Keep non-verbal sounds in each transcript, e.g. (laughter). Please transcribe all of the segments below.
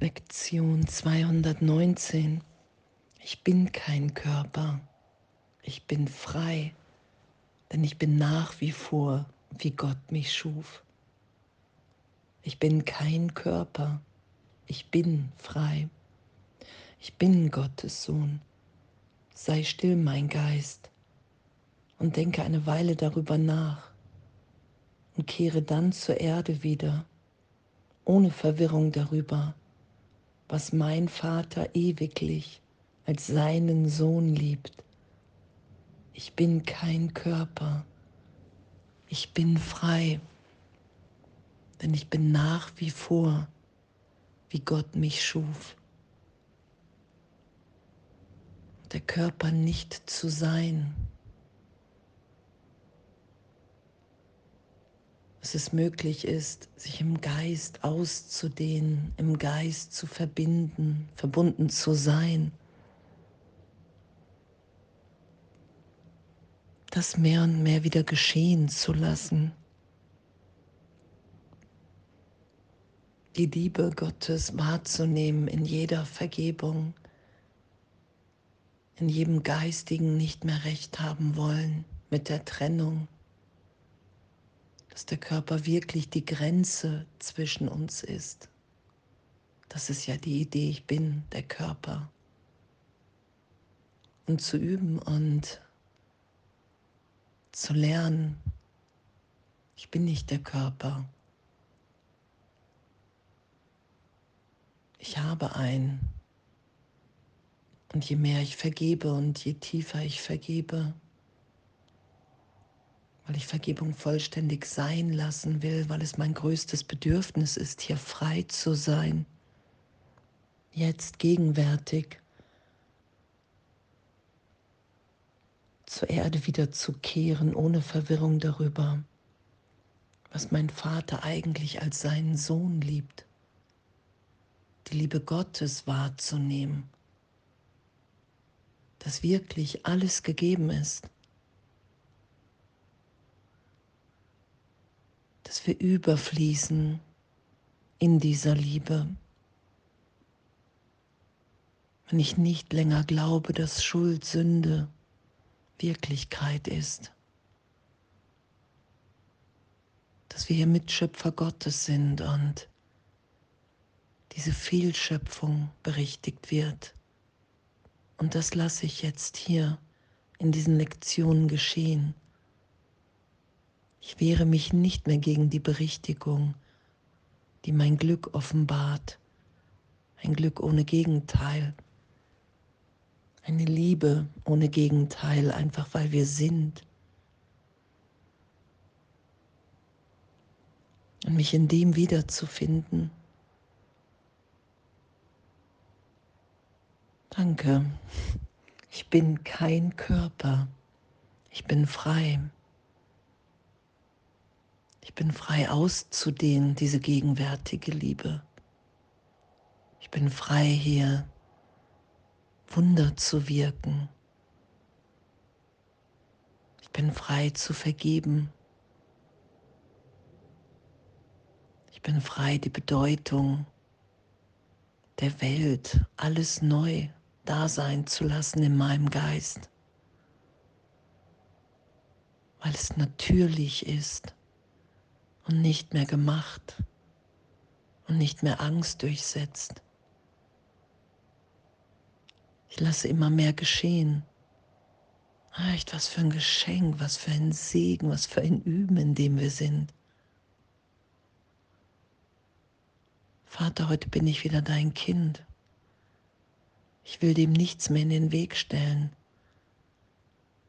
Lektion 219. Ich bin kein Körper, ich bin frei, denn ich bin nach wie vor, wie Gott mich schuf. Ich bin kein Körper, ich bin frei. Ich bin Gottes Sohn. Sei still, mein Geist, und denke eine Weile darüber nach und kehre dann zur Erde wieder, ohne Verwirrung darüber, was mein Vater ewiglich als seinen Sohn liebt. Ich bin kein Körper, ich bin frei, denn ich bin nach wie vor, wie Gott mich schuf. Der Körper nicht zu sein, dass es möglich ist, sich im Geist auszudehnen, im Geist zu verbinden, verbunden zu sein. Das mehr und mehr wieder geschehen zu lassen. Die Liebe Gottes wahrzunehmen in jeder Vergebung, in jedem geistigen nicht mehr recht haben wollen mit der Trennung dass der Körper wirklich die Grenze zwischen uns ist. Das ist ja die Idee, ich bin der Körper. Und zu üben und zu lernen, ich bin nicht der Körper. Ich habe einen. Und je mehr ich vergebe und je tiefer ich vergebe, weil ich Vergebung vollständig sein lassen will, weil es mein größtes Bedürfnis ist, hier frei zu sein, jetzt gegenwärtig zur Erde wieder zu kehren, ohne Verwirrung darüber, was mein Vater eigentlich als seinen Sohn liebt, die Liebe Gottes wahrzunehmen, dass wirklich alles gegeben ist dass wir überfließen in dieser Liebe. Wenn ich nicht länger glaube, dass Schuld, Sünde Wirklichkeit ist, dass wir hier Mitschöpfer Gottes sind und diese Fehlschöpfung berichtigt wird. Und das lasse ich jetzt hier in diesen Lektionen geschehen. Ich wehre mich nicht mehr gegen die Berichtigung, die mein Glück offenbart, ein Glück ohne Gegenteil, eine Liebe ohne Gegenteil, einfach weil wir sind. Und mich in dem wiederzufinden. Danke. Ich bin kein Körper. Ich bin frei. Ich bin frei auszudehnen, diese gegenwärtige Liebe. Ich bin frei hier, Wunder zu wirken. Ich bin frei zu vergeben. Ich bin frei, die Bedeutung der Welt, alles neu da sein zu lassen in meinem Geist, weil es natürlich ist und nicht mehr gemacht und nicht mehr Angst durchsetzt. Ich lasse immer mehr geschehen. Echt, was für ein Geschenk, was für ein Segen, was für ein Üben, in dem wir sind. Vater, heute bin ich wieder dein Kind. Ich will dem nichts mehr in den Weg stellen.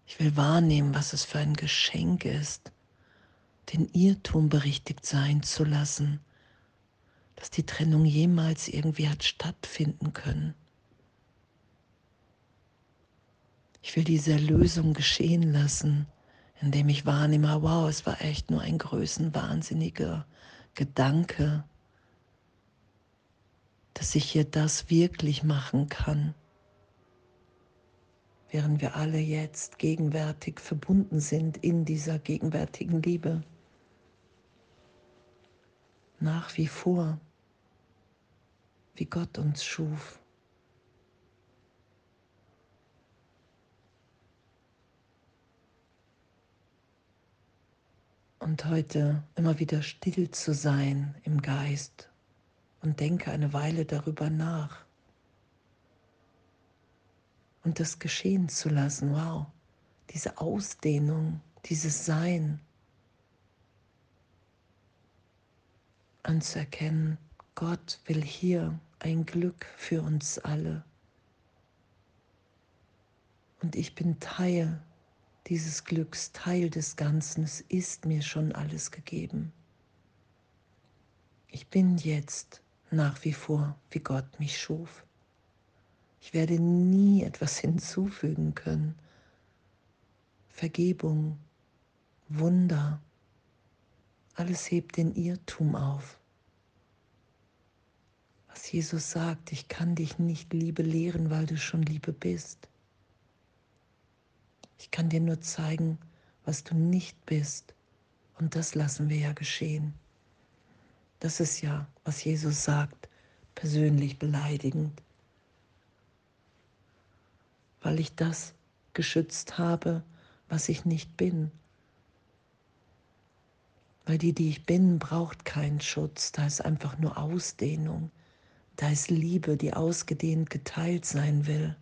Ich will wahrnehmen, was es für ein Geschenk ist, den Irrtum berichtigt sein zu lassen, dass die Trennung jemals irgendwie hat stattfinden können. Ich will diese Erlösung geschehen lassen, indem ich wahrnehme, wow, es war echt nur ein größenwahnsinniger Gedanke, dass ich hier das wirklich machen kann, während wir alle jetzt gegenwärtig verbunden sind in dieser gegenwärtigen Liebe nach wie vor, wie Gott uns schuf. Und heute immer wieder still zu sein im Geist und denke eine Weile darüber nach. Und das geschehen zu lassen, wow, diese Ausdehnung, dieses Sein anzuerkennen, Gott will hier ein Glück für uns alle. Und ich bin Teil dieses Glücks, Teil des Ganzen. Es ist mir schon alles gegeben. Ich bin jetzt nach wie vor, wie Gott mich schuf. Ich werde nie etwas (laughs) hinzufügen können. Vergebung, Wunder, alles hebt den Irrtum auf was Jesus sagt, ich kann dich nicht Liebe lehren, weil du schon Liebe bist. Ich kann dir nur zeigen, was du nicht bist. Und das lassen wir ja geschehen. Das ist ja, was Jesus sagt, persönlich beleidigend. Weil ich das geschützt habe, was ich nicht bin. Weil die, die ich bin, braucht keinen Schutz, da ist einfach nur Ausdehnung. Da ist Liebe, die ausgedehnt geteilt sein will.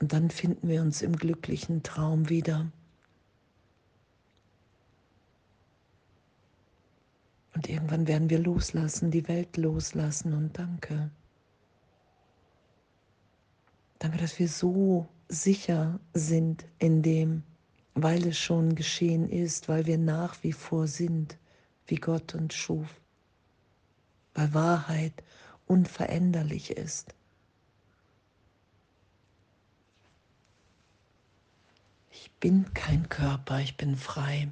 Und dann finden wir uns im glücklichen Traum wieder. Und irgendwann werden wir loslassen, die Welt loslassen und danke. Danke, dass wir so sicher sind in dem, weil es schon geschehen ist, weil wir nach wie vor sind, wie Gott uns schuf weil Wahrheit unveränderlich ist. Ich bin kein Körper, ich bin frei.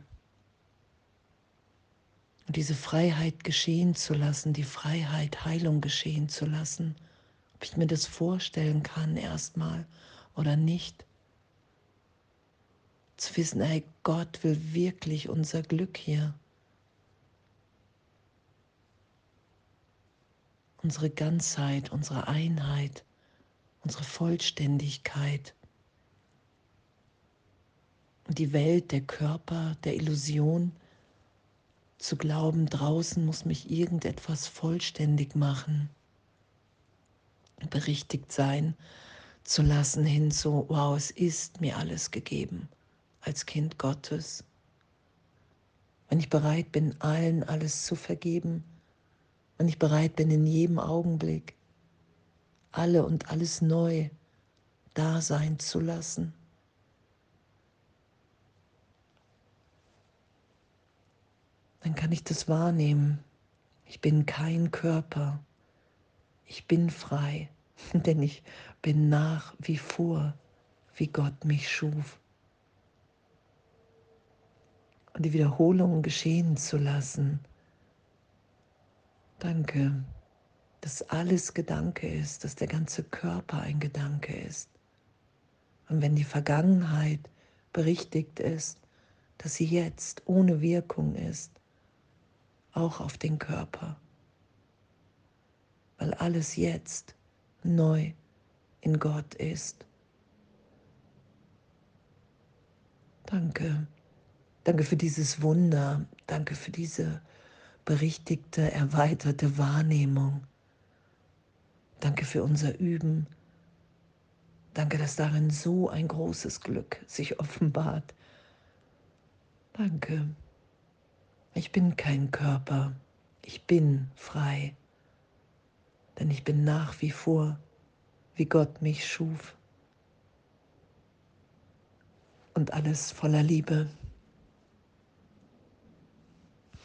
Und diese Freiheit geschehen zu lassen, die Freiheit Heilung geschehen zu lassen, ob ich mir das vorstellen kann erstmal oder nicht. Zu wissen, ey, Gott will wirklich unser Glück hier. unsere Ganzheit, unsere Einheit, unsere Vollständigkeit. Und die Welt, der Körper, der Illusion, zu glauben, draußen muss mich irgendetwas vollständig machen, berichtigt sein zu lassen hin so, wow, es ist mir alles gegeben als Kind Gottes. Wenn ich bereit bin, allen alles zu vergeben, und ich bereit bin, in jedem Augenblick alle und alles neu da sein zu lassen. Dann kann ich das wahrnehmen. Ich bin kein Körper. Ich bin frei, (laughs) denn ich bin nach wie vor, wie Gott mich schuf. Und die Wiederholung geschehen zu lassen Danke, dass alles Gedanke ist, dass der ganze Körper ein Gedanke ist. Und wenn die Vergangenheit berichtigt ist, dass sie jetzt ohne Wirkung ist, auch auf den Körper, weil alles jetzt neu in Gott ist. Danke. Danke für dieses Wunder. Danke für diese berichtigte, erweiterte Wahrnehmung. Danke für unser Üben. Danke, dass darin so ein großes Glück sich offenbart. Danke. Ich bin kein Körper. Ich bin frei. Denn ich bin nach wie vor, wie Gott mich schuf. Und alles voller Liebe.